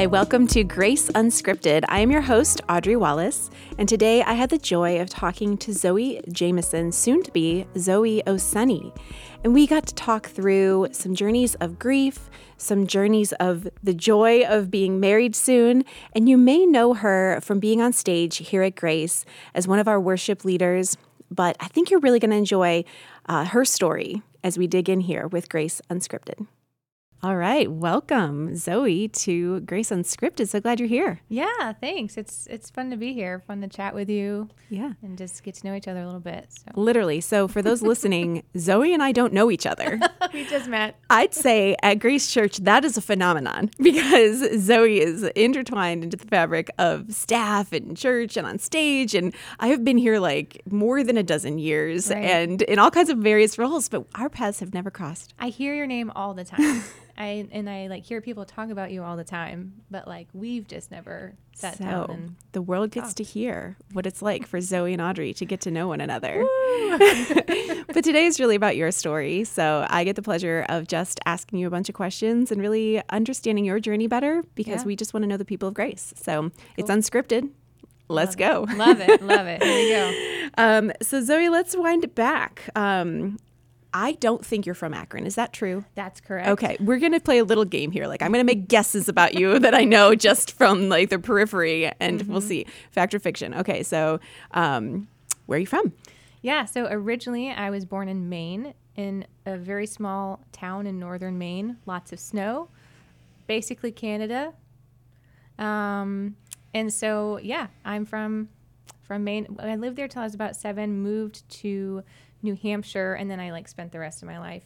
Hi, welcome to Grace Unscripted. I am your host, Audrey Wallace, and today I had the joy of talking to Zoe Jameson, soon to be Zoe O'Sunny. And we got to talk through some journeys of grief, some journeys of the joy of being married soon. And you may know her from being on stage here at Grace as one of our worship leaders, but I think you're really going to enjoy uh, her story as we dig in here with Grace Unscripted. All right, welcome Zoe to Grace Unscripted. So glad you're here. Yeah, thanks. It's it's fun to be here. Fun to chat with you. Yeah, and just get to know each other a little bit. So. Literally. So for those listening, Zoe and I don't know each other. we just met. I'd say at Grace Church that is a phenomenon because Zoe is intertwined into the fabric of staff and church and on stage, and I have been here like more than a dozen years right. and in all kinds of various roles, but our paths have never crossed. I hear your name all the time. I and I like hear people talk about you all the time, but like we've just never sat so, down. And the world gets to hear what it's like for Zoe and Audrey to get to know one another. but today is really about your story, so I get the pleasure of just asking you a bunch of questions and really understanding your journey better because yeah. we just want to know the people of Grace. So cool. it's unscripted. Let's love go. It. Love it. Love it. Here we go. Um, so Zoe, let's wind it back. Um, I don't think you're from Akron. Is that true? That's correct. Okay, we're going to play a little game here. Like I'm going to make guesses about you that I know just from like the periphery and mm-hmm. we'll see. Fact or fiction. Okay, so um, where are you from? Yeah, so originally I was born in Maine in a very small town in northern Maine, lots of snow, basically Canada. Um, and so yeah, I'm from from Maine. I lived there till I was about 7, moved to New Hampshire, and then I like spent the rest of my life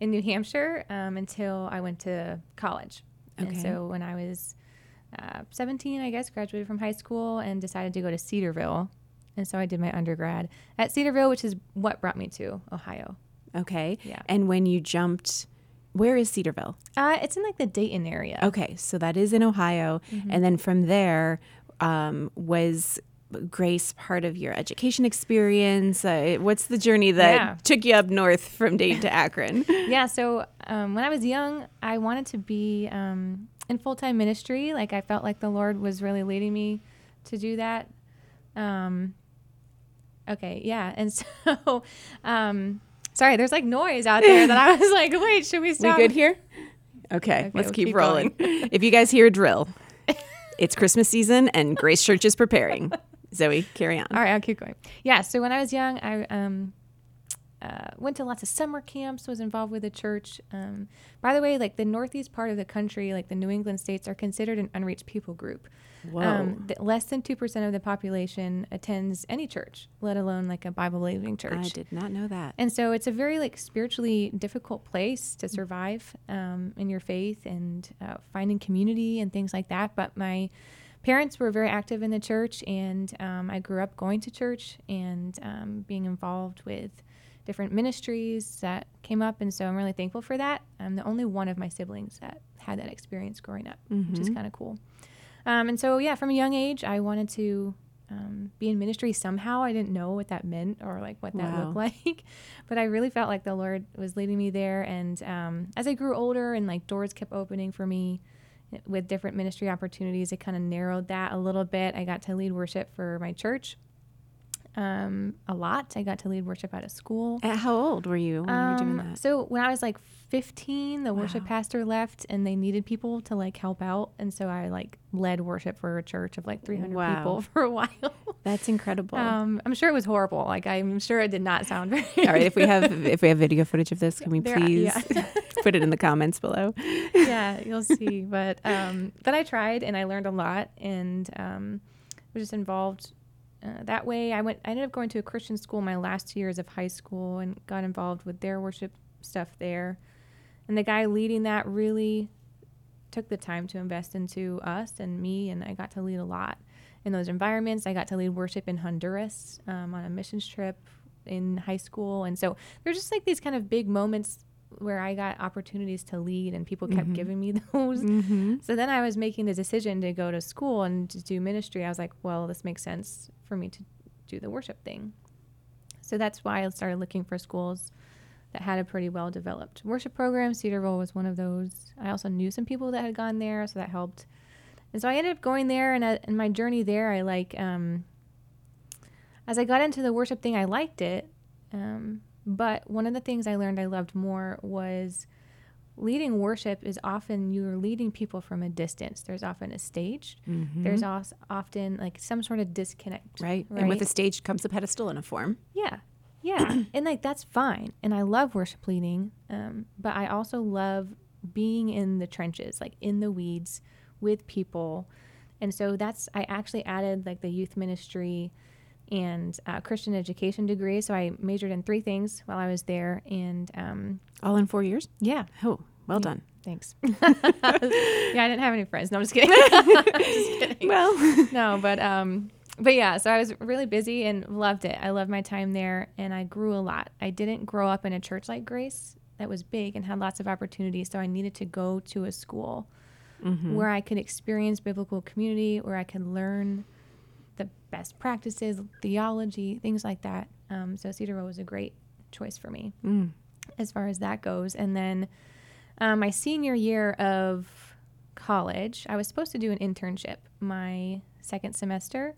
in New Hampshire um, until I went to college. Okay. And so when I was uh, 17, I guess, graduated from high school and decided to go to Cedarville. And so I did my undergrad at Cedarville, which is what brought me to Ohio. Okay. Yeah. And when you jumped, where is Cedarville? Uh, it's in like the Dayton area. Okay. So that is in Ohio. Mm-hmm. And then from there, um, was Grace part of your education experience? Uh, what's the journey that yeah. took you up north from Dayton to Akron? yeah, so um, when I was young, I wanted to be um, in full time ministry. Like I felt like the Lord was really leading me to do that. Um, okay, yeah, and so um, sorry, there's like noise out there that I was like, wait, should we stop? We good here? Okay, okay let's we'll keep, keep, rolling. if you guys hear a drill, it's Christmas season and Grace Church is preparing. Zoe, carry on. All right, I'll keep going. Yeah, so when I was young, I um, uh, went to lots of summer camps, was involved with the church. Um, by the way, like the northeast part of the country, like the New England states, are considered an unreached people group. Whoa. Um, the, less than 2% of the population attends any church, let alone like a Bible believing church. I did not know that. And so it's a very like spiritually difficult place to survive um, in your faith and uh, finding community and things like that. But my parents were very active in the church, and um, I grew up going to church and um, being involved with different ministries that came up. And so I'm really thankful for that. I'm the only one of my siblings that had that experience growing up, mm-hmm. which is mm-hmm. kind of cool. Um, and so, yeah, from a young age, I wanted to um, be in ministry somehow. I didn't know what that meant or like what that wow. looked like, but I really felt like the Lord was leading me there. And um, as I grew older and like doors kept opening for me, with different ministry opportunities, it kind of narrowed that a little bit. I got to lead worship for my church um, a lot. I got to lead worship at a school. At how old were you when um, you were doing um, that? So when I was like 15, the wow. worship pastor left and they needed people to like help out. And so I like led worship for a church of like 300 wow. people for a while. That's incredible. Um, I'm sure it was horrible. Like I'm sure it did not sound very. All right. If we have if we have video footage of this, can we there, please yeah. put it in the comments below? yeah, you'll see. But um, but I tried and I learned a lot and um, was just involved uh, that way. I went. I ended up going to a Christian school my last two years of high school and got involved with their worship stuff there. And the guy leading that really took the time to invest into us and me, and I got to lead a lot in those environments. I got to lead worship in Honduras um, on a missions trip in high school, and so there's just like these kind of big moments where I got opportunities to lead, and people kept mm-hmm. giving me those. Mm-hmm. So then I was making the decision to go to school and to do ministry. I was like, well, this makes sense for me to do the worship thing. So that's why I started looking for schools that had a pretty well developed worship program. Cedarville was one of those. I also knew some people that had gone there, so that helped and so I ended up going there, and uh, in my journey there, I like um, as I got into the worship thing, I liked it. Um, but one of the things I learned I loved more was leading worship is often you're leading people from a distance. There's often a stage. Mm-hmm. There's also often like some sort of disconnect. right. And with a stage comes a pedestal and a form. Yeah. Yeah. and like that's fine. And I love worship leading. Um, but I also love being in the trenches, like in the weeds with people. And so that's, I actually added like the youth ministry and uh, Christian education degree. So I majored in three things while I was there. And um, All in four years? yeah, Oh, well done. thanks. yeah, I didn't have any friends. No, I'm just kidding. just kidding. Well, no, but um, but yeah, so I was really busy and loved it. I loved my time there, and I grew a lot. I didn't grow up in a church like Grace that was big and had lots of opportunities, so I needed to go to a school where I could experience biblical community, where I could learn the best practices, theology, things like that. Um, so Cedarville was a great choice for me Mm. as far as that goes. And then um, my senior year of college, I was supposed to do an internship my second semester.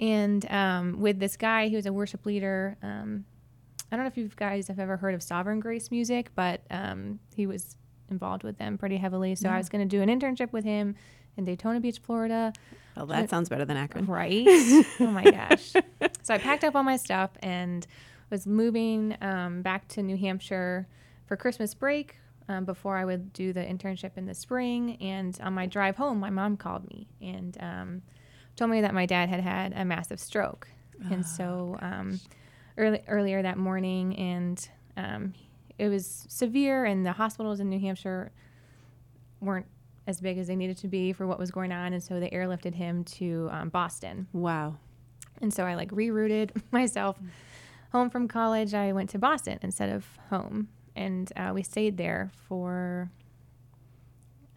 And um, with this guy, he was a worship leader. Um, I don't know if you guys have ever heard of Sovereign Grace Music, but um, he was involved with them pretty heavily. So I was going to do an internship with him in Daytona Beach, Florida. well, that sounds better than Akron. Right. oh my gosh. So I packed up all my stuff and was moving um, back to New Hampshire for Christmas break um, before I would do the internship in the spring. And on my drive home, my mom called me and um, told me that my dad had had a massive stroke. And so um, early, earlier that morning, and um, it was severe, and the hospitals in New Hampshire weren't as big as they needed to be for what was going on, and so they airlifted him to um, Boston. Wow. And so I like rerouted myself home from college. I went to Boston instead of home, and uh, we stayed there for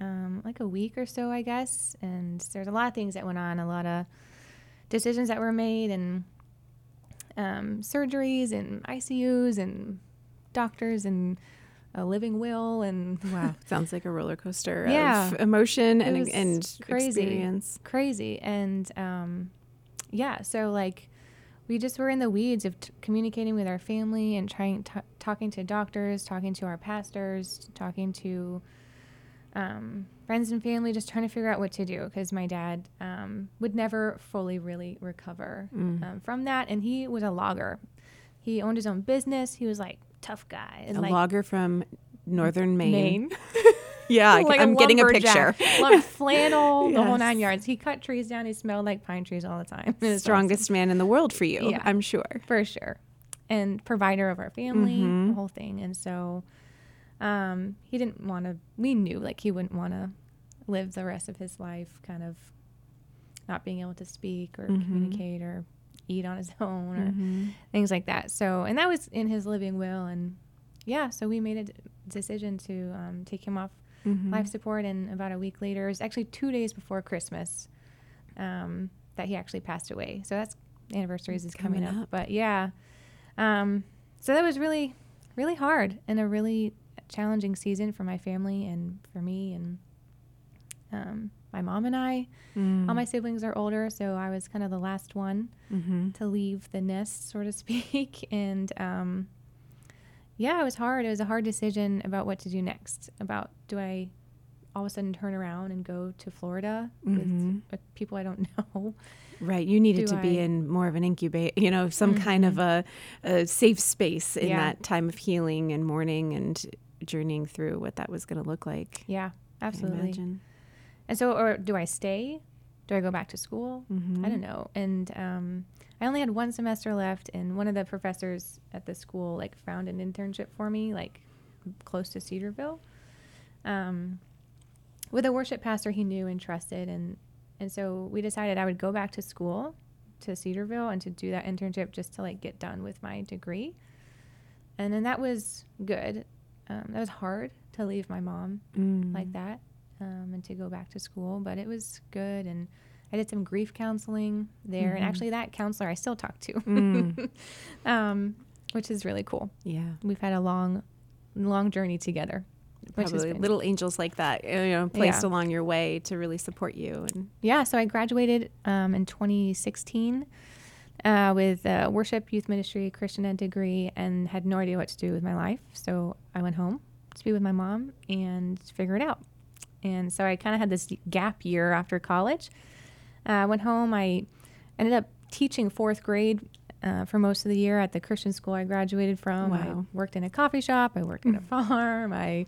um, like a week or so, I guess. And there's a lot of things that went on, a lot of decisions that were made, and um, surgeries, and ICUs, and doctors, and a living will, and Wow. Sounds like a roller coaster Yeah. of emotion It and, and crazy. experience. crazy and um yeah so like we just were in the weeds of t- communicating with our family and trying t- talking to doctors talking to our pastors talking to um, friends and family just trying to figure out what to do because my dad um, would never fully really recover um, from that and he was a logger he owned his own business he was like tough guy and A like logger from northern Maine. Maine. Yeah, like am getting a picture. Loved flannel, the whole nine yards. He cut trees down. He smelled like pine trees all the time. Strongest man in the world for you, Yeah. I'm sure. for sure, and provider of our family, Mm-hmm. the whole thing. And so, um, he didn't want to. We knew like he wouldn't want to live the rest of his life kind of not being able to speak or Mm-hmm. communicate or eat on his own or things like that. So, and that was in his living will. And yeah, so we made a d- decision to um, take him off Mm-hmm. life support. And about a week later, it was actually two days before Christmas um, that he actually passed away. So that's anniversaries is coming, Coming up. up. But yeah, um, so that was really, really hard and a really challenging season for my family and for me and um, my mom and I. Mm. All my siblings are older, so I was kind of the last one Mm-hmm. to leave the nest, so to speak. And um, yeah, it was hard. It was a hard decision about what to do next. About do I all of a sudden turn around and go to Florida Mhm. with, with people I don't know? Right. You needed Do to be in more of an incubate, you know, some kind of a, a safe space in Yeah. that time of healing and mourning and journeying through what that was going to look like. Yeah, absolutely. And so, or do I stay? Do I go back to school? Mhm. I don't know. And um, I only had one semester left, and one of the professors at the school like found an internship for me, like close to Cedarville, um, with a worship pastor he knew and trusted, and and so we decided I would go back to school to Cedarville and to do that internship just to like get done with my degree, and then that was good. Um, that was hard to leave my mom Mm. like that um, and to go back to school. But it was good, and I did some grief counseling there, and actually that counselor I still talk to, Mm. um, which is really cool. Yeah. We've had a long, long journey together Probably little angels like that, you know, placed Yeah. along your way to really support you. And yeah, so I graduated um, in 2016 uh, with a worship, youth ministry, Christian ed degree, and had no idea what to do with my life. So I went home to be with my mom and figure it out. And so I kind of had this gap year after college. Uh, I went home. I ended up teaching fourth grade uh, for most of the year at the Christian school I graduated from. Wow. I worked in a coffee shop. I worked in a farm. I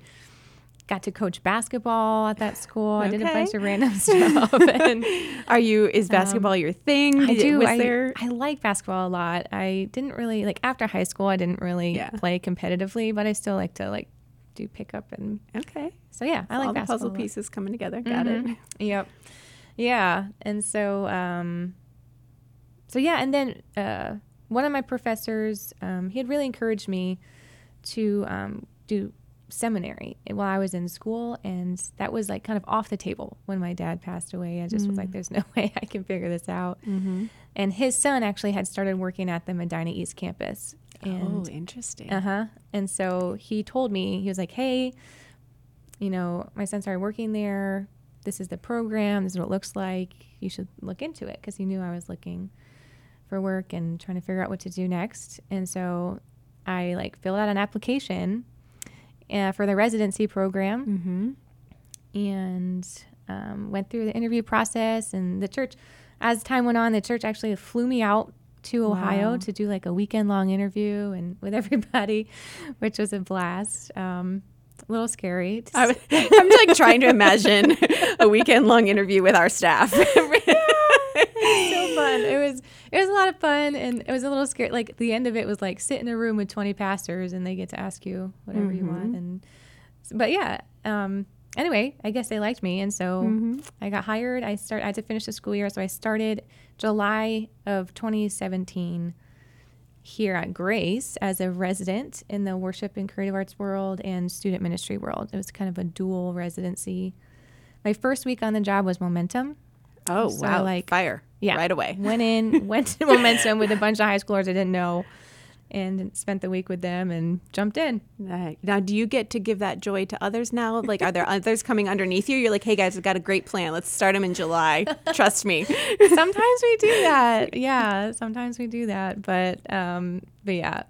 got to coach basketball at that school. I did a Okay. bunch of random stuff. and are you, is basketball your thing? Um, I do. I, there? I like basketball a lot. I didn't really like after high school. I didn't really Yeah. play competitively, but I still like to like do pickup and Okay. so yeah, I like All the puzzle pieces coming together. Got Mhm. it. Yep. Yeah, and so um, so yeah, and then uh, one of my professors, um, he had really encouraged me to um, do seminary while I was in school, and that was like kind of off the table when my dad passed away. I just was like, "There's no way I can figure this out." Mm-hmm. And his son actually had started working at the Medina East campus, and oh, interesting. uh huh. And so he told me, he was like, hey, you know, my son started working there. This is the program. This is what it looks like. You should look into it because he knew I was looking for work and trying to figure out what to do next. And so I like filled out an application uh, for the residency program mm-hmm. and um, went through the interview process. And the church, as time went on, the church actually flew me out to Ohio Wow. to do like a weekend long interview and with everybody, which was a blast. Um, a little scary. to I, s- am like trying to imagine a weekend long interview with our staff. It was it was a lot of fun and it was a little scary. Like the end of it was like sit in a room with 20 pastors and they get to ask you whatever you want. Mhm. And but yeah. Um, anyway, I guess they liked me and so Mhm. I got hired. I start. I had to finish the school year, so I started July of 2017 here at Grace as a resident in the worship and creative arts world and student ministry world. It was kind of a dual residency. My first week on the job was momentum. Oh, So, wow. like- Fire. Yeah. Right away. Went in, went to momentum with a bunch of high schoolers I didn't know, and spent the week with them and jumped in. Uh, now, do you get to give that joy to others now? Like, are there others coming underneath you? You're like, hey guys, I've got a great plan. Let's start them in July. Trust me. sometimes we do that. Yeah, sometimes we do that. But um, but yeah.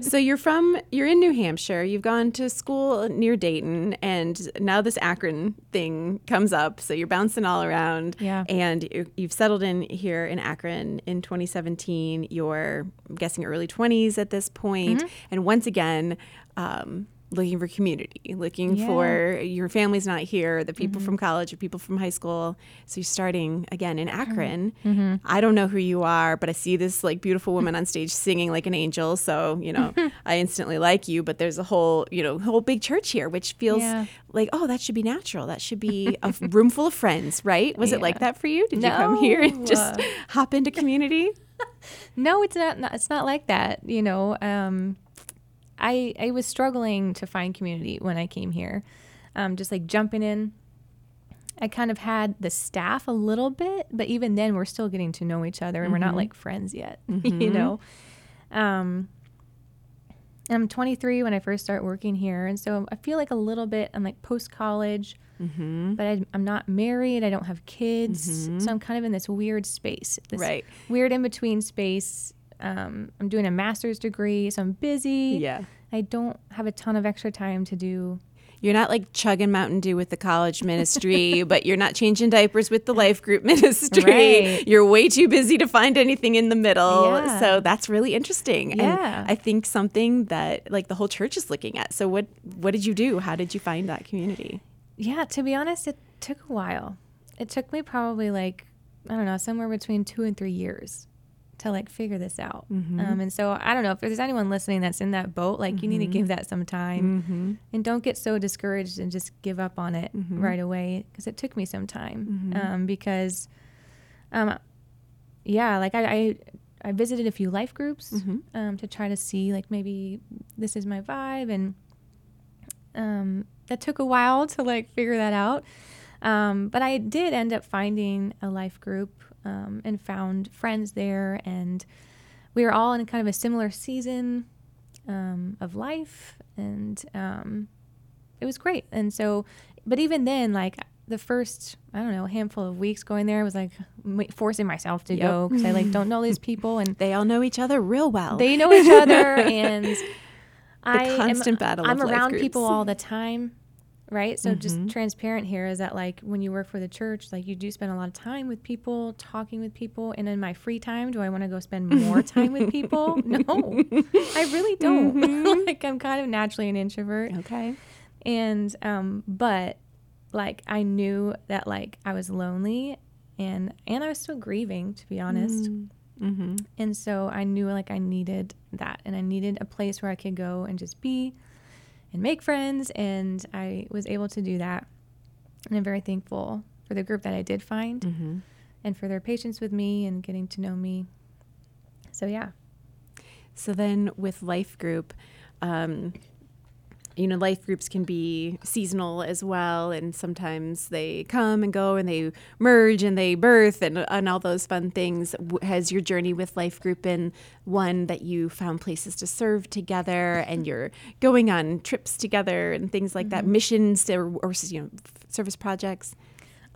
so you're from you're in New Hampshire. You've gone to school near Dayton, and now this Akron thing comes up. So you're bouncing all around. Yeah. And you- you've settled in here in Akron in 2017. You're I'm guessing early 20s at this point. Mm-hmm. and once again. Um, Looking for community, looking Yeah. for your family's not here, the people from college, or people from high school. So you're starting again in Akron. Mm-hmm. I don't know who you are, but I see this like beautiful woman on stage singing like an angel. So, you know, I instantly like you, but there's a whole, you know, whole big church here, which feels Yeah. like, oh, that should be natural. That should be a room full of friends, right? Was it like that for you? Did you come here and just hop into community? No, it's not, not. It's not like that. You know, um, I I was struggling to find community when I came here. Um, just like jumping in. I kind of had the staff a little bit, but even then, we're still getting to know each other, and we're not like friends yet. you know. Um, and I'm 23 when I first start working here, and so I feel like a little bit. I'm like post college, Mm-hmm. but I, I'm not married. I don't have kids, so I'm kind of in this weird space. This Right. weird in between space. Um, I'm doing a master's degree, so I'm busy. Yeah. I don't have a ton of extra time to do. You're not like chugging Mountain Dew with the college ministry, but you're not changing diapers with the life group ministry. Right. You're way too busy to find anything in the middle. Yeah. So that's really interesting. Yeah. And I think something that like the whole church is looking at. So what what did you do? How did you find that community? Yeah, to be honest, it took a while. It took me probably like I don't know, somewhere between two and three years to like figure this out. Mm-hmm. Um, and so I don't know if there's anyone listening that's in that boat. Like you need to give that some time, Mm-hmm. and don't get so discouraged and just give up on it right away because it took me some time. Mm-hmm. Um, because, um, yeah, like I, I I visited a few life groups Mm-hmm. um, to try to see like maybe this is my vibe and um, that took a while to like figure that out um, but i did end up finding a life group um, and found friends there and we were all in kind of a similar season um, of life and um, it was great. And so, but even then, like the first I don't know handful of weeks going there was like forcing myself to Yep. go because I like don't know these people and They all know each other real well. they know each other and I constant am, battle I'm around people all the time, right? So Mm-hmm. just transparent here is that like when you work for the church, like you do spend a lot of time with people, talking with people, and in my free time, do I want to go spend more time with people? No, I really don't. Mm-hmm. like I'm kind of naturally an introvert, okay. and um, but like I knew that like I was lonely, and and I was still grieving, to be honest. Mm-hmm. And so I knew like I needed that and I needed a place where I could go and just be and make friends. And I was able to do that. And I'm very thankful for the group that I did find Mm-hmm. and for their patience with me and getting to know me. So, yeah. So then with life group, um, you know, life groups can be seasonal as well, and sometimes they come and go, and they merge and they birth and and all those fun things. Has your journey with life group been one that you found places to serve together, and mm-hmm. you're going on trips together and things like that, mm-hmm. missions or, or you know, service projects?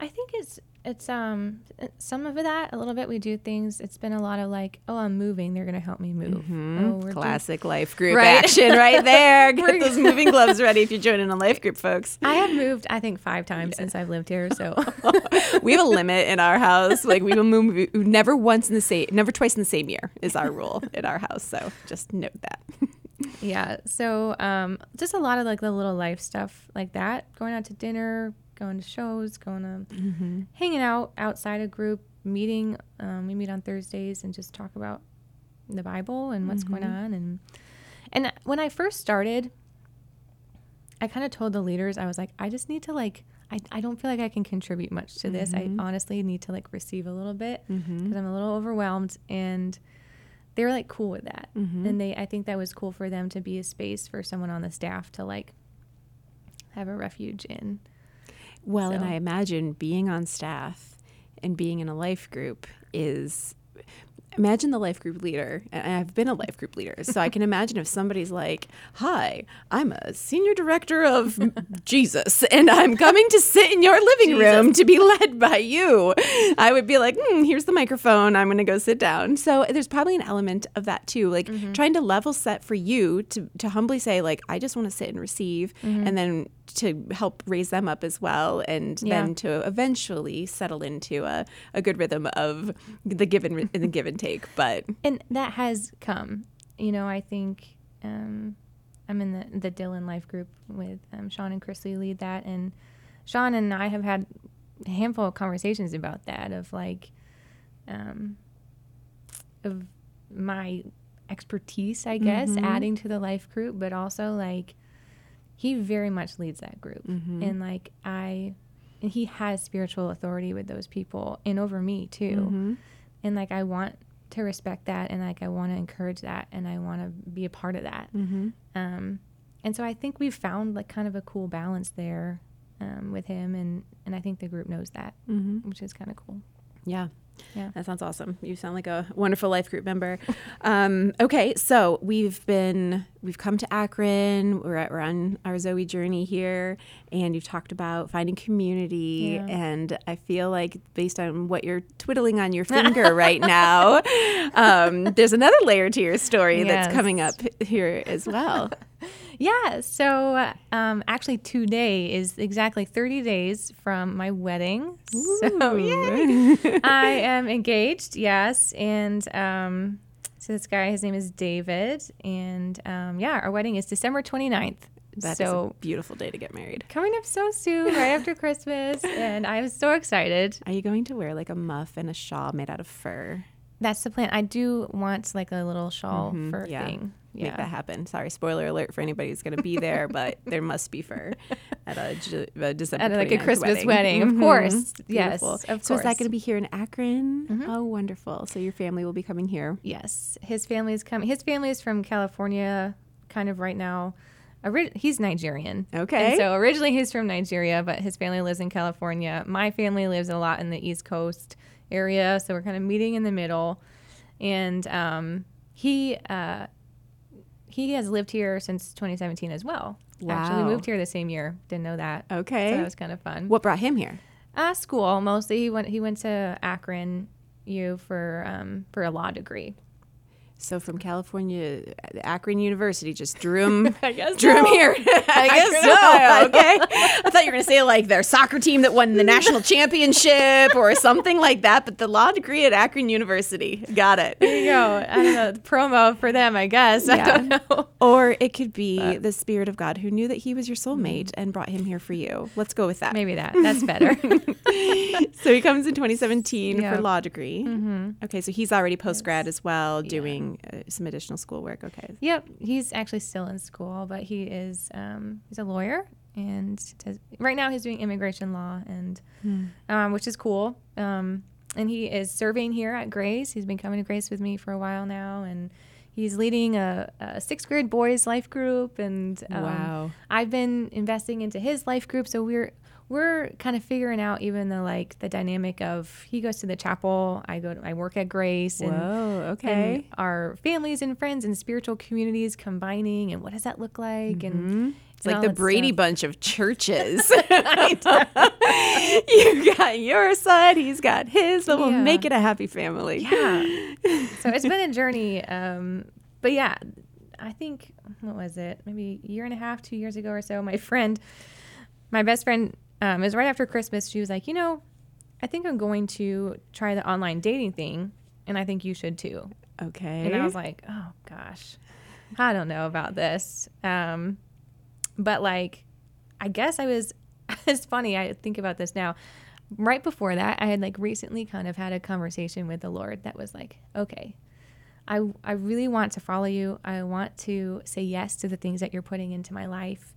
I think it's it's um some of that a little bit we do things it's been a lot of like oh i'm moving they're gonna help me move oh we're doing- Classic life group Right. action right there. Get those moving gloves ready if you're joining a life group, folks. i have moved i think five times since i've lived here so we have a limit in our house. Like we will move never once in the same, never twice in the same year is our rule in our house. So just note that. Yeah. So um, just a lot of like the little life stuff like that. Going out to dinner, going to shows, going to mm-hmm. hanging out outside a group, meeting. Um, we meet on Thursdays and just talk about the Bible and what's going mm-hmm. on. And and when I first started, I kind of told the leaders I was like, I just need to like. I, I don't feel like I can contribute much to this. I mm-hmm. honestly need to like receive a little bit because I'm a little overwhelmed and they were like cool with that and they i think that was cool for them to be a space for someone on the staff to like have a refuge in Well, and I imagine being on staff and being in a life group is. Imagine the life group leader, and I've been a life group leader, so I can imagine if somebody's like, "Hi, I'm a senior director of Jesus, and I'm coming to sit in your living room to be led by you," I would be like, hmm, "Here's the microphone. I'm going to go sit down." So there's probably an element of that too, like Mm-hmm. trying to level set for you to to humbly say, like, "I just want to sit and receive," and then to help raise them up as well, and Yeah. then to eventually settle into a, a good rhythm of the given the give and take. But and that has come. You know i think um, i'm in the, the dylan life group with um, sean and chrisley lead that. And sean and i have had a handful of conversations about that of like um, of my expertise i guess adding to the life group but also like he very much leads that group. And like i and he has spiritual authority with those people and over me too. And like i want to respect that and like i want to encourage that and i want to be a part of that um, and so i think we've found like kind of a cool balance there um, with him and and i think the group knows that which is kind of cool yeah. Yeah. That sounds awesome. You sound like a wonderful life group member. um, okay, so we've been we've come to Akron. We're at, we're on our Zoe journey here, and you've talked about finding community. Yeah. And I feel like based on what you're twiddling on your finger right now, um, there's another layer to your story that's coming up here as well. Yeah. So um, actually, today is exactly 30 days from my wedding. So yay. I am engaged. Yes, and um, so this guy, his name is David, and um, yeah, our wedding is December 29th. That is so a beautiful day to get married. coming up so soon, right after Christmas, and I'm so excited. Are you going to wear like a muff and a shawl made out of fur? That's the plan. I do want like a little shawl fur Mm-hmm. yeah. thing. make that happen. Sorry, spoiler alert for anybody who's going to be there, but there must be fur at a, a December At like a Christmas wedding, of Mhm. course. Yes, Beautiful. of So is that. Mm-hmm. going to be here in Akron? Oh, wonderful. So your family will be coming here. Yes, his family is coming. His family is from California, kind of right now. Ori- he's Nigerian. Okay. And so originally he's from Nigeria, but his family lives in California. My family lives a lot in the East Coast area, so we're kind of meeting in the middle. And um, he uh, he has lived here since 2017 as well. Actually, we moved here the same year. Didn't know that. Okay. So that was kind of fun. What brought him here? Uh, school mostly. He went. He went to Akron U for um, for a law degree. So from California, uh, Akron University just drew him, I guess drew him so. here. I guess so. Okay. I thought you were going to say like their soccer team that won the national championship or something like that, but the law degree at Akron University. Got it. There you go. I don't know. Promo for them, I guess. I Yeah. don't know. Or it could be the Spirit of God who knew that he was your soulmate and brought him here for you. Let's go with that. Maybe that. That's better. So he comes in 2017 Yeah. for law degree. Mm-hmm. Okay, so he's already post grad as well, doing uh, some additional schoolwork. Okay. Yep, he's actually still in school, but he is um, he's a lawyer, and does, right now he's doing immigration law, and um, which is cool. Um, and he is serving here at Grace. He's been coming to Grace with me for a while now, and he's leading a, a sixth grade boys life group. And um, Wow. I've been investing into his life group, so we're we're kind of figuring out even the like the dynamic of he goes to the chapel, I go to, I work at Grace, and Whoa, and okay. our families and friends and spiritual communities combining and what does that look like and It's like the Brady stuff. Bunch of churches. you got your side, he's got his, but we'll Yeah. make it a happy family. yeah so it's been a journey um but yeah i think what was it maybe a year and a half two years ago or so my friend my best friend um, it was right after christmas she was like you know i think i'm going to try the online dating thing and i think you should too Okay. And I was like, oh gosh, I don't know about this. Um, but like, I guess I was, it's funny. I think about this now. Right before that, I had like recently kind of had a conversation with the Lord that was like, okay, I, I really want to follow you. I want to say yes to the things that you're putting into my life.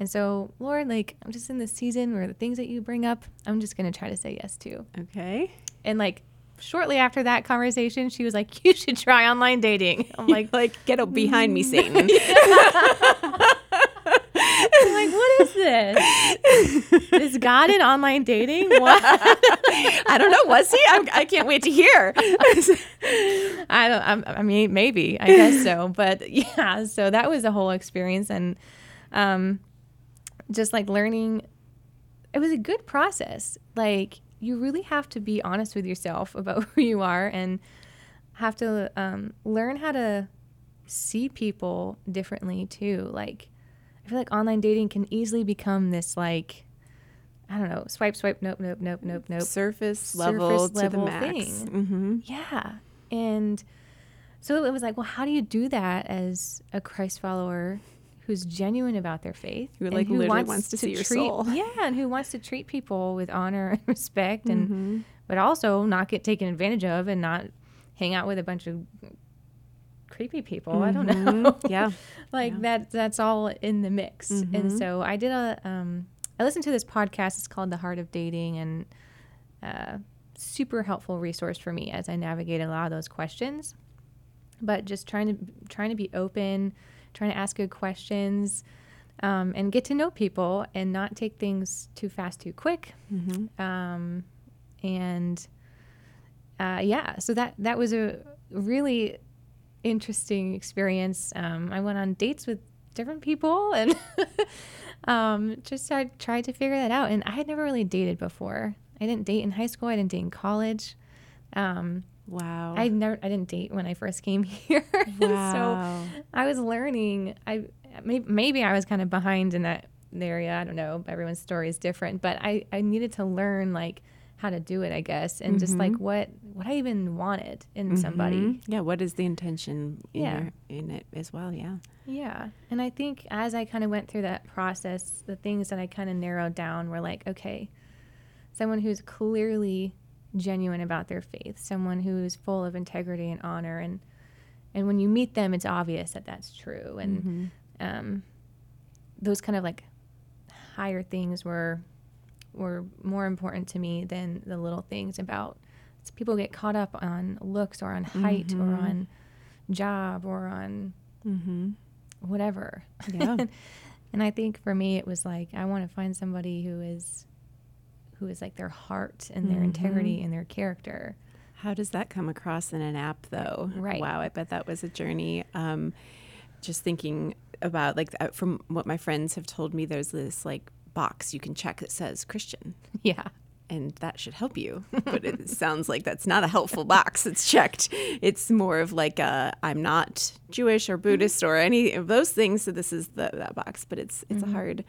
And so, Lord, like, I'm just in this season where the things that you bring up, I'm just going to try to say yes to. okay. And like, shortly after that conversation, she was like, you should try online dating. I'm like, Like, get up behind me, Satan. I'm like, what is this? is God in online dating? What? I don't know. Was he? I, I can't wait to hear. I don't. I'm, I mean, maybe. I guess so. But yeah. So that was a whole experience, and um, just like learning. It was a good process. Like you really have to be honest with yourself about who you are, and have to um, learn how to see people differently too. Like I feel like online dating can easily become this like. I don't know. Swipe, swipe. Nope, nope, nope, nope, nope. Surface level Surface to the max. thing. Mm-hmm. Yeah. And so it was like, well, how do you do that as a Christ follower who's genuine about their faith? Who, and like, literally wants to see your treat, soul. Yeah, and who wants to treat people with honor and respect and Mm-hmm. but also not get taken advantage of and not hang out with a bunch of creepy people. I don't know. Yeah. like Yeah. that that's all in the mix and Mhm. so i did a um i listened to this podcast it's called the heart of dating and uh super helpful resource for me as i navigate a lot of those questions but just trying to trying to be open trying to ask good questions um, and get to know people and not take things too fast too quick Mm-hmm. um, and uh, yeah, so that that was a really interesting experience. Um, I went on dates with different people and um, just tried, tried to figure that out. And I had never really dated before. I didn't date in high school. I didn't date in college. Um, Wow. I never I didn't date when I first came here. And so. I was learning. I maybe, maybe I was kind of behind in that area. I don't know. Everyone's story is different, but I I needed to learn like how to do it, I guess, and just like what what I even wanted in somebody. Mhm. Yeah. What is the intention in, Yeah. your, in it as well? Yeah. Yeah. And I think as I kind of went through that process, the things that I kind of narrowed down were like, okay, someone who's clearly genuine about their faith, someone who's full of integrity and honor and and when you meet them it's obvious that that's true and Mm-hmm. um, those kind of like higher things were were more important to me than the little things about so people get caught up on looks or on height or Mhm. on job or on Mm-hmm. whatever Yeah. and i think for me it was like i want to find somebody who is who is like their heart and their Mhm. integrity and their character How does that come across in an app, though? Right. Wow, I bet that was a journey. Um, just thinking about like uh, from what my friends have told me. There's this like box you can check that says Christian. Yeah. and that should help you. But it sounds like that's not a helpful box. It's checked. It's more of like a I'm not Jewish or Buddhist or any of those things. So this is the that box. But it's it's a hard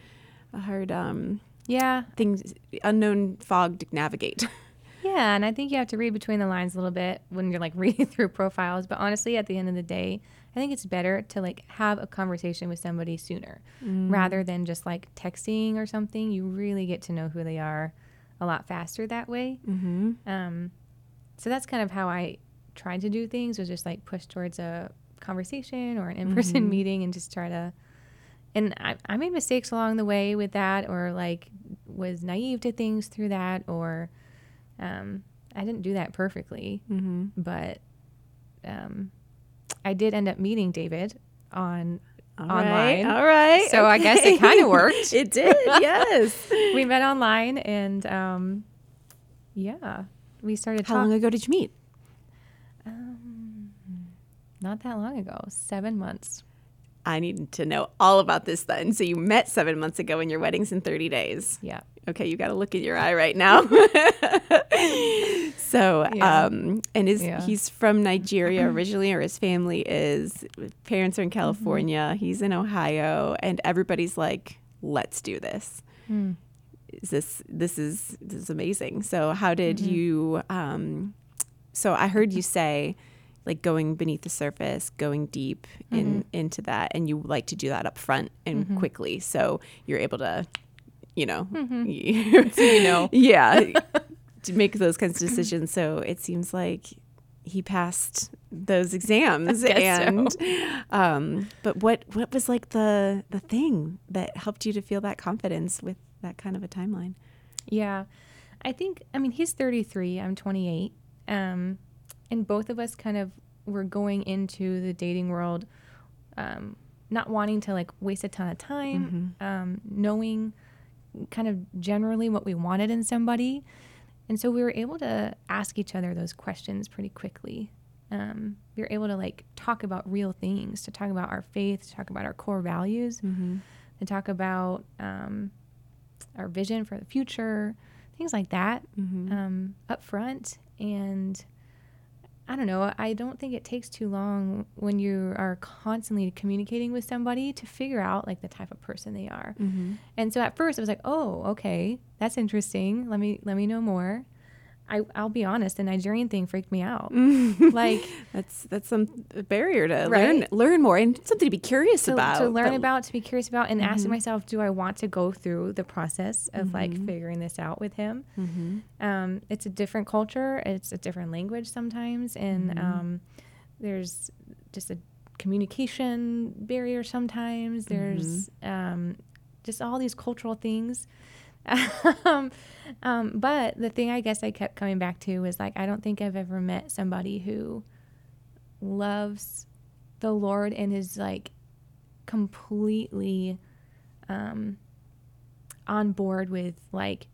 a hard um Yeah. thing unknown fog to navigate. Yeah, and I think you have to read between the lines a little bit when you're like reading through profiles. But honestly, at the end of the day, I think it's better to like have a conversation with somebody sooner rather than just like texting or something. You really get to know who they are a lot faster that way. Mm-hmm. Um, so that's kind of how I tried to do things was just like push towards a conversation or an in-person meeting and just try to. And I, I made mistakes along the way with that, or like was naive to things through that, or um, I didn't do that perfectly, Mm-hmm. but um, I did end up meeting David on All Online. right. All right. So I guess it kinda worked. it did. Yes. we met online and um, yeah, we started How talking. long ago did you meet? Um, not that long ago, seven months. I need to know all about this then. So you met seven months ago and your wedding's in 30 days. Yeah. Okay, you got to look in your eye right now. so, Yeah. um, and is Yeah. he's from Nigeria originally, or his family is? Parents are in California. He's in Ohio, and everybody's like, "Let's do this." Hmm. Is this this is this is amazing. So, how did you? Um, so, I heard you say. Like going beneath the surface, going deep in into that, and you like to do that up front and quickly, so you're able to, you know, you know. yeah, to make those kinds of decisions. So it seems like he passed those exams, guess so. and um, but what what was like the the thing that helped you to feel that confidence with that kind of a timeline? Yeah. I think, I mean, he's 33, I'm 28. Um, and both of us kind of were going into the dating world um, not wanting to like waste a ton of time, um, knowing kind of generally what we wanted in somebody. And so we were able to ask each other those questions pretty quickly. Um, we were able to like talk about real things, to talk about our faith, to talk about our core values, to talk about um, our vision for the future, things like that um, up front. And I don't know, I don't think it takes too long when you are constantly communicating with somebody to figure out like the type of person they are. Mm-hmm. And so at first I was like, oh, okay, that's interesting. Let me let me know more. I, I'll be honest, the Nigerian thing freaked me out. like That's that's some barrier to learn Right. learn more and something to be curious to, about. to learn but- about, to be curious about, and asking myself, do I want to go through the process of like figuring this out with him? Um, it's a different culture, it's a different language sometimes, and um, there's just a communication barrier sometimes. There's um, just all these cultural things. um, um, but the thing I guess I kept coming back to was like, I don't think I've ever met somebody who loves the Lord and is like completely um, on board with like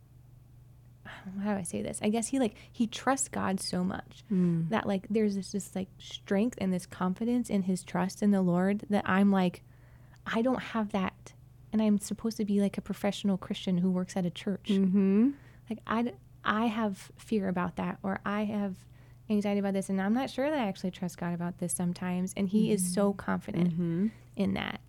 how do I say this? I guess he like he trusts God so much that like there's this just like strength and this confidence in his trust in the Lord that I'm like I don't have that and I'm supposed to be like a professional Christian who works at a church. Mhm. Like I have fear about that or I have anxiety about this and I'm not sure that I actually trust God about this sometimes and he is so confident in that.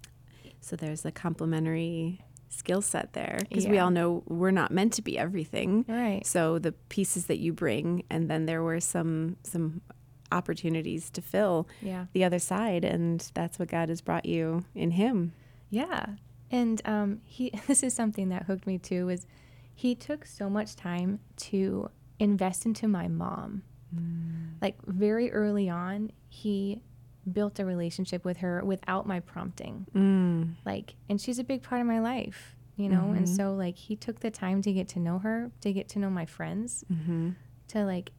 So there's a complementary skill set there because we all know we're not meant to be everything. Right. So the pieces that you bring, and then there were some some opportunities to fill Yeah. the other side, and that's what God has brought you in Him. Yeah. And um, he this is something that hooked me too was he took so much time to invest into my mom. Like very early on, he built a relationship with her without my prompting. Mm. Like and she's a big part of my life, you know? And so like he took the time to get to know her, to get to know my friends, Mm-hmm. to like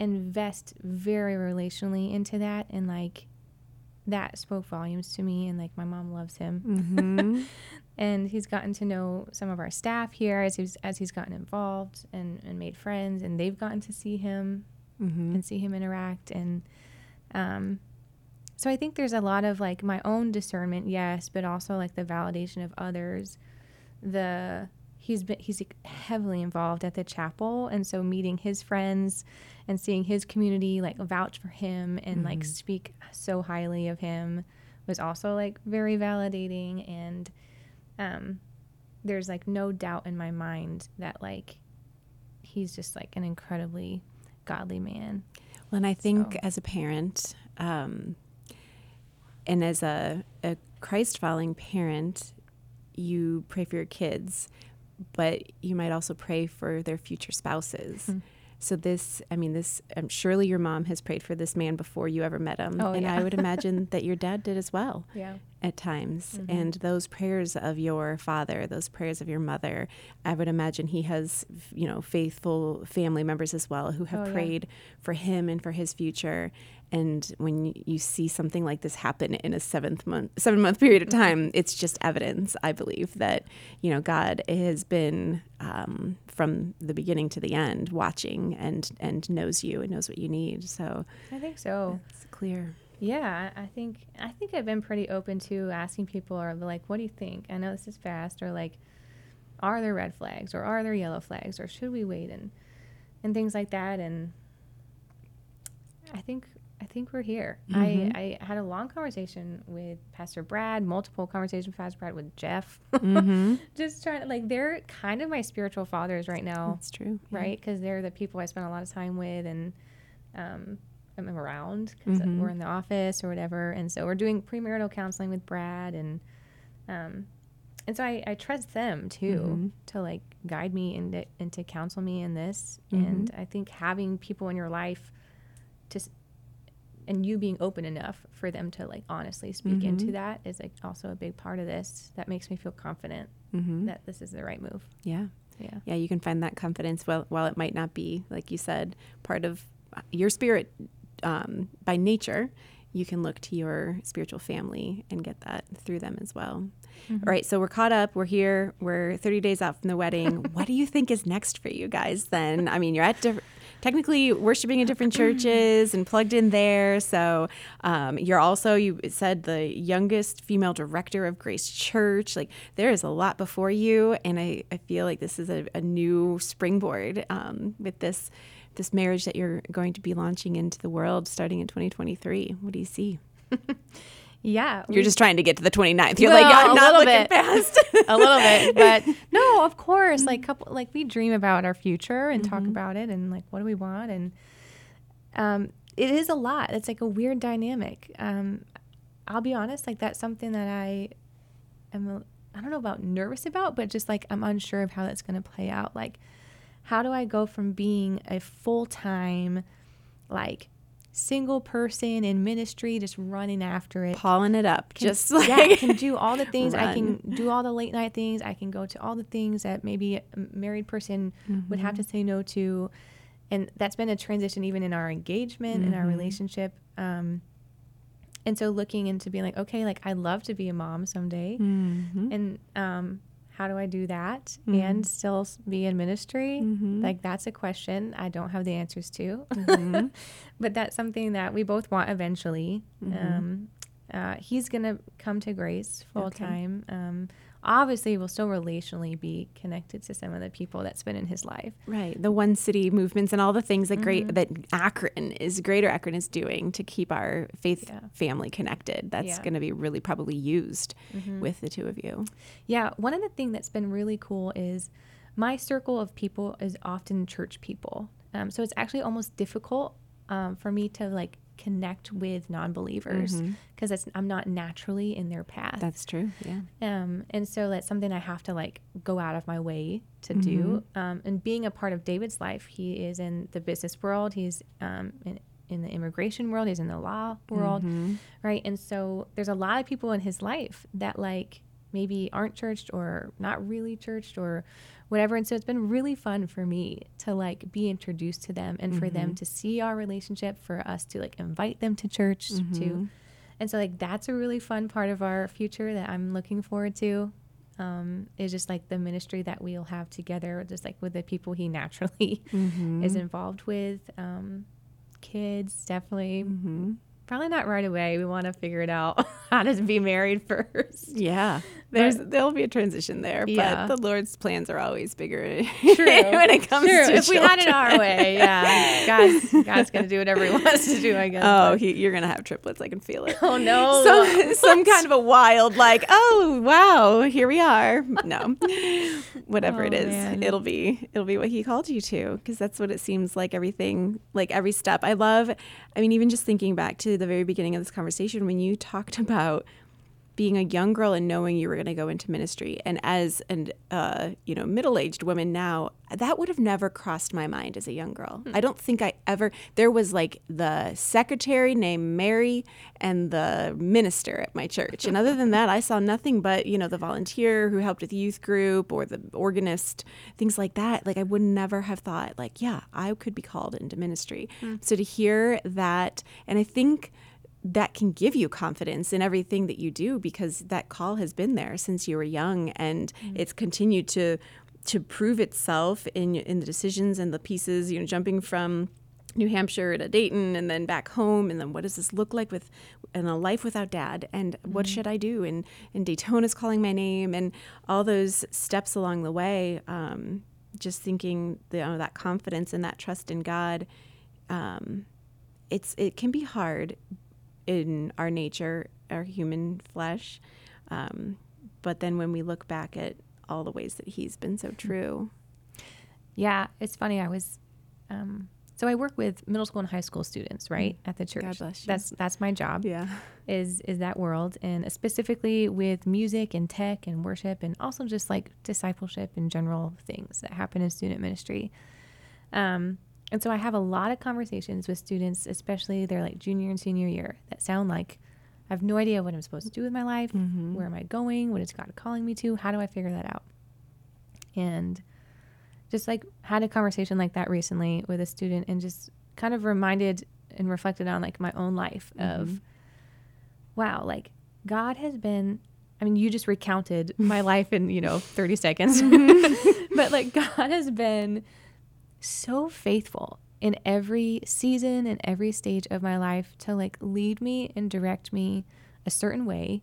invest very relationally into that and like that spoke volumes to me and like my mom loves him Mm-hmm. and he's gotten to know some of our staff here as he's as he's gotten involved and, and made friends and they've gotten to see him Mm-hmm. and see him interact and um so I think there's a lot of like my own discernment, yes, but also like the validation of others. The he's been he's heavily involved at the chapel, and so meeting his friends and seeing his community like vouch for him and mm-hmm. like speak so highly of him was also like very validating and um there's like no doubt in my mind that like he's just like an incredibly godly man. Well, and I think so. as a parent, um, and as a, a Christ following parent, you pray for your kids, but you might also pray for their future spouses. Mm-hmm. So this, I mean, this. Um, surely your mom has prayed for this man before you ever met him, oh, and yeah. I would imagine that your dad did as well. Yeah. At times, mm-hmm. and those prayers of your father, those prayers of your mother, I would imagine he has, you know, faithful family members as well who have oh, prayed yeah. for him and for his future. And when you see something like this happen in a seventh month, seven month period of time, it's just evidence, I believe, that you know God has been um, from the beginning to the end watching and and knows you and knows what you need. So I think so. It's clear. Yeah, I think I think I've been pretty open to asking people or like, what do you think? I know this is fast, or like, are there red flags or are there yellow flags or should we wait and and things like that and I think I think we're here. Mm-hmm. I, I had a long conversation with Pastor Brad, multiple conversations with Pastor Brad with Jeff. Mm-hmm. Just trying to, like, they're kind of my spiritual fathers right now. That's true. Right? Because they're the people I spend a lot of time with and um, I'm around because mm-hmm. we're in the office or whatever. And so we're doing premarital counseling with Brad. And, um, and so I, I trust them too mm-hmm. to like guide me and, and to counsel me in this. Mm-hmm. And I think having people in your life to and you being open enough for them to like honestly speak mm-hmm. into that is like also a big part of this that makes me feel confident mm-hmm. that this is the right move yeah yeah yeah you can find that confidence well while it might not be like you said part of your spirit um, by nature you can look to your spiritual family and get that through them as well Mm-hmm. All right, so we're caught up. We're here. We're 30 days out from the wedding. what do you think is next for you guys then? I mean, you're at different technically worshiping in different churches and plugged in there. So um, you're also, you said, the youngest female director of Grace Church. Like there is a lot before you. And I, I feel like this is a, a new springboard um, with this. This marriage that you're going to be launching into the world starting in 2023. What do you see? Yeah. You're just trying to get to the 29th. You're well, like, I'm not looking bit. fast. a little bit. But no, of course. Like couple like we dream about our future and mm-hmm. talk about it and like what do we want and um it is a lot. It's like a weird dynamic. Um I'll be honest, like that's something that I am I don't know about nervous about, but just like I'm unsure of how that's going to play out. Like how do I go from being a full-time like single person in ministry just running after it pulling it up can, just like yeah, can do all the things run. i can do all the late night things i can go to all the things that maybe a married person mm-hmm. would have to mm-hmm. say no to and that's been a transition even in our engagement mm-hmm. in our relationship um, and so looking into being like okay like i love to be a mom someday mm-hmm. and um, how do I do that mm-hmm. and still be in ministry? Mm-hmm. Like that's a question I don't have the answers to, mm-hmm. but that's something that we both want eventually. Mm-hmm. Um, uh, he's gonna come to Grace full okay. time. Um, obviously will still relationally be connected to some of the people that's been in his life. Right. The one city movements and all the things that great mm-hmm. that Akron is Greater Akron is doing to keep our faith yeah. family connected. That's yeah. going to be really probably used mm-hmm. with the two of you. Yeah. One of the things that's been really cool is my circle of people is often church people. Um, so it's actually almost difficult um, for me to like connect with non-believers because mm-hmm. I'm not naturally in their path. That's true. Yeah. Um, and so that's something I have to like go out of my way to mm-hmm. do. Um, and being a part of David's life, he is in the business world. He's um, in, in the immigration world. He's in the law world, mm-hmm. right? And so there's a lot of people in his life that like maybe aren't churched or not really churched or whatever. And so it's been really fun for me to like be introduced to them and mm-hmm. for them mm-hmm. to see our relationship, for us to like invite them to church mm-hmm. too. And so like that's a really fun part of our future that I'm looking forward to. Um, is just like the ministry that we'll have together, just like with the people he naturally mm-hmm. is involved with. Um, kids, definitely. Probably not right away. We want to figure it out how to be married first. Yeah. There's there'll be a transition there, Yeah. but the Lord's plans are always bigger True. when it comes True. to if we had it our way, yeah. God's God's gonna do whatever He wants to do, I guess. Oh, he, you're gonna have triplets. I can feel it. oh no. some some kind of a wild like oh wow here we are no whatever it Oh, is man. it'll be it'll be what he called you to because that's what it seems like everything like every step i love i mean even just thinking back to the very beginning of this conversation when you talked about being a young girl and knowing you were going to go into ministry and as an uh, you know middle-aged woman now that would have never crossed my mind as a young girl. I don't think i ever there was like the secretary named mary and the minister at my church and other than that i saw nothing but you know the volunteer who helped with youth group or the organist things like that. Like i would never have thought like yeah i could be called into ministry. So to hear that and i think that can give you confidence in everything that you do because that call has been there since you were young and it's continued to to prove itself in in the decisions and the pieces you know jumping from New Hampshire to Dayton and then back home and then what does this look like with in a life without dad and what should I do? And and Daytona's calling my name and all those steps along the way um, just thinking you know, that confidence and that trust in God um, it's it can be hard in our nature, our human flesh. Um, but then when we look back at all the ways that he's been so true, Yeah, it's funny. I was, um, so I work with middle school and high school students, right, at the church. God bless you. That's that's my job. yeah, Is is that world, and specifically with music and tech and worship, and also just like discipleship and general things that happen in student ministry. Um, and so I have a lot of conversations with students, especially their like junior and senior year, that sound like I have no idea what I'm supposed to do with my life. Mm-hmm. Where am I going? What is God calling me to? How do I figure that out? And just like had a conversation like that recently with a student and just kind of reminded and reflected on like my own life of mm-hmm. wow like god has been i mean you just recounted my life in you know 30 seconds mm-hmm. but like god has been so faithful in every season and every stage of my life to like lead me and direct me a certain way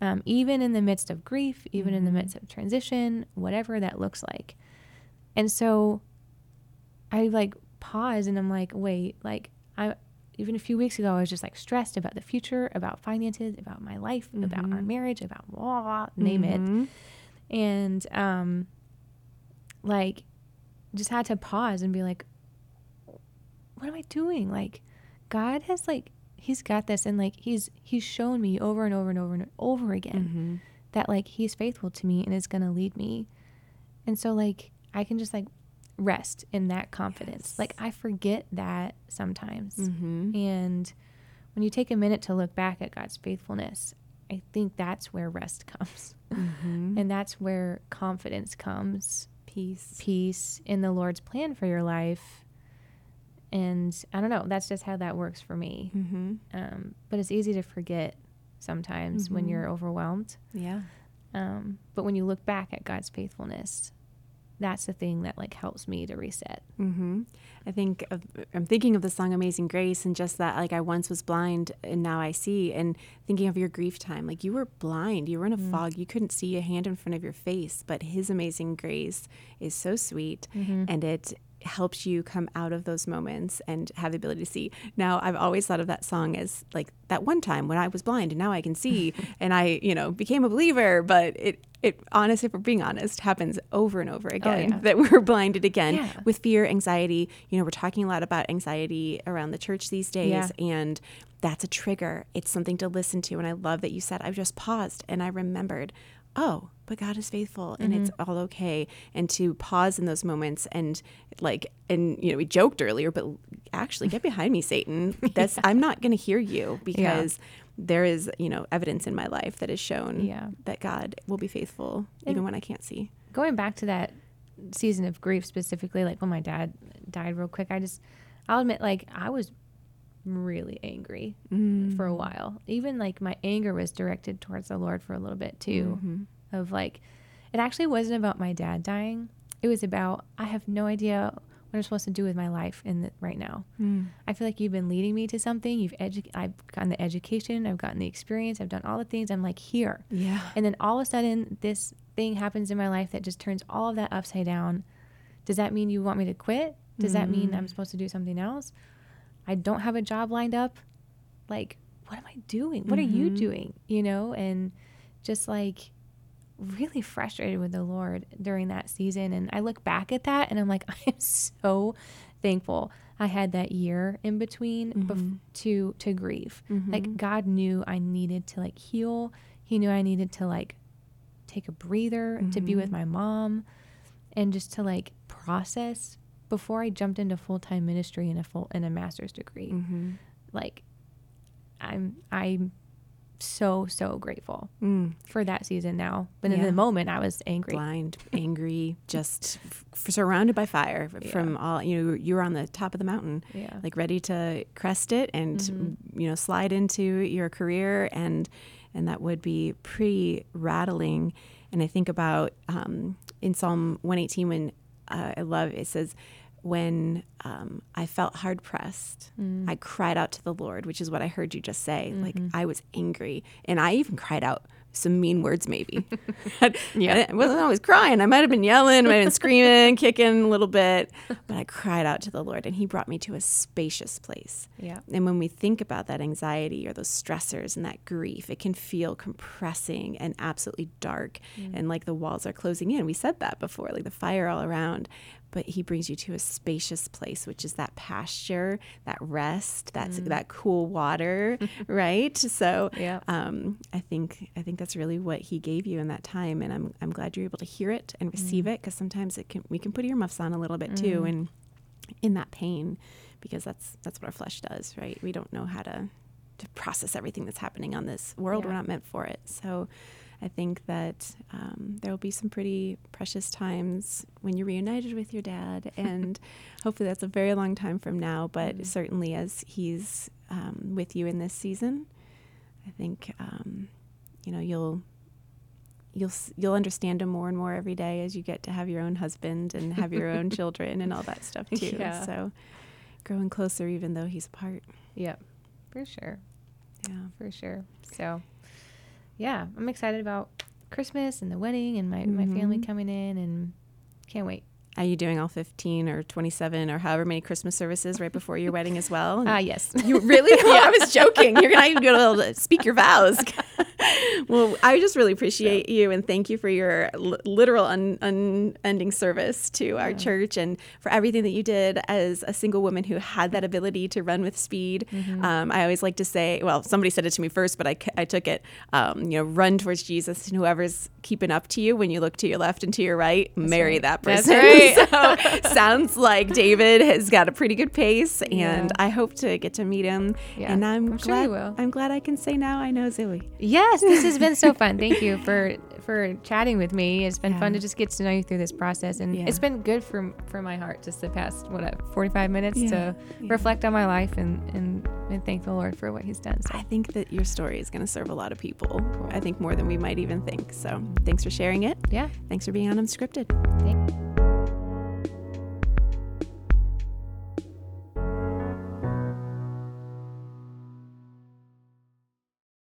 um, even in the midst of grief even in the midst of transition whatever that looks like. And so I like pause and I'm like, wait, like I even a few weeks ago I was just like stressed about the future, about finances, about my life, about our marriage, about blah, blah, blah, name it. And um like just had to pause and be like, what am I doing? Like God has like he's got this and like he's he's shown me over and over and over and over again mm-hmm. that like he's faithful to me and is going to lead me. And so like I can just like rest in that confidence. Like I forget that sometimes. Mm-hmm. And when you take a minute to look back at God's faithfulness, I think that's where rest comes. Mm-hmm. And that's where confidence comes, peace. peace in the Lord's plan for your life. And I don't know, that's just how that works for me. Mm-hmm. Um, but it's easy to forget sometimes when you're overwhelmed. Yeah. Um, but when you look back at God's faithfulness, that's the thing that like helps me to reset. Mm-hmm. I think of, I'm thinking of the song "Amazing Grace" and just that, like I once was blind and now I see, and thinking of your grief time, like you were blind, you were in a fog, you couldn't see a hand in front of your face, but His amazing grace is so sweet, and it helps you come out of those moments and have the ability to see. Now, I've always thought of that song as like that one time when I was blind and now I can see, and I, you know, became a believer, but it. It honestly, if we're being honest, happens over and over oh, again yeah. that we're blinded again Yeah. with fear, anxiety. You know, we're talking a lot about anxiety around the church these days, Yeah. and that's a trigger. It's something to listen to. And I love that you said, I've just paused and I remembered, oh, but God is faithful and it's mm-hmm. all okay. And to pause in those moments and like, and, you know, we joked earlier, but actually get behind me, Satan. That's, I'm not going to hear you because there is, you know, evidence in my life that has shown Yeah. that God will be faithful even when I can't see. Going back to that season of grief specifically, like when my dad died real quick, I just, I'll admit, like I was really angry mm. for a while. Even like my anger was directed towards the Lord for a little bit too. Mm-hmm. Of like, it actually wasn't about my dad dying. It was about I have no idea what I'm supposed to do with my life in the, right now. Mm. I feel like you've been leading me to something. You've edu- I've gotten the education, I've gotten the experience, I've done all the things. I'm like here, Yeah. and then all of a sudden this thing happens in my life that just turns all of that upside down. Does that mean you want me to quit? Does that mean mm. I'm supposed to do something else? I don't have a job lined up. Like, what am I doing? What are you mm-hmm. doing? You know, and just like really frustrated with the Lord during that season. And I look back at that and I'm like, I am so thankful I had that year in between bef- mm-hmm. to to grieve. Like mm-hmm. God knew I needed to like heal. He knew I needed to like take a breather, to be with my mom, and just to like process before I jumped into full time ministry and a full and a master's degree. Mm-hmm. Like I'm I'm so so grateful Mm. for that season now. But in the moment, I was angry. Blind, angry, just f- surrounded by fire from all you know. You were on the top of the mountain, Yeah. like ready to crest it and you know slide into your career, and and that would be pretty rattling. And I think about um, in Psalm 118 when uh, I love it says. When um, I felt hard pressed, mm. I cried out to the Lord, which is what I heard you just say. Mm-hmm. Like I was angry, and I even cried out some mean words, maybe. yeah, I wasn't always crying. I might have been yelling, I might have been screaming, kicking a little bit, but I cried out to the Lord, and He brought me to a spacious place. Yeah. And when we think about that anxiety or those stressors and that grief, it can feel compressing and absolutely dark, mm. and like the walls are closing in. We said that before, like the fire all around. But he brings you to a spacious place, which is that pasture, that rest, that's mm. that cool water, right? So, Yeah. um, I think I think that's really what he gave you in that time, and I'm I'm glad you're able to hear it and receive mm. it because sometimes it can we can put earmuffs on a little bit too, mm. and in that pain, because that's that's what our flesh does, right? We don't know how to to process everything that's happening on this world. We're not meant for it, so. I think that um, there will be some pretty precious times when you're reunited with your dad, and hopefully that's a very long time from now. But certainly, as he's um, with you in this season, I think um, you know you'll you'll you'll understand him more and more every day as you get to have your own husband and have your own children and all that stuff too. Yeah. So growing closer, even though he's apart. Yep. For sure. Yeah. For sure. So, yeah, I'm excited about Christmas and the wedding and my, my family Mhm. coming in and can't wait. Are you doing all 15 or 27 or however many Christmas services right before your wedding as well? Ah, yes. You really? yeah. I was joking. You're going to be able to speak your vows. well, I just really appreciate you and thank you for your l- literal un- unending service to our church and for everything that you did as a single woman who had that ability to run with speed. Um, I always like to say, well, somebody said it to me first, but I, c- I took it, um, you know, run towards Jesus and whoever's keeping up to you when you look to your left and to your right, marry right. that That's person. right. so sounds like David has got a pretty good pace, and Yeah. I hope to get to meet him. Yeah, and I'm, I'm sure glad. will. I'm glad I can say now I know Zoe. Yes, this has been so fun. Thank you for for chatting with me. It's been fun to just get to know you through this process, and Yeah. it's been good for for my heart just the past what uh, 45 minutes Yeah, to yeah. reflect on my life and, and and thank the Lord for what He's done. So I think that your story is going to serve a lot of people. I think more than we might even think. So thanks for sharing it. yeah, Thanks for being on Unscripted. thank-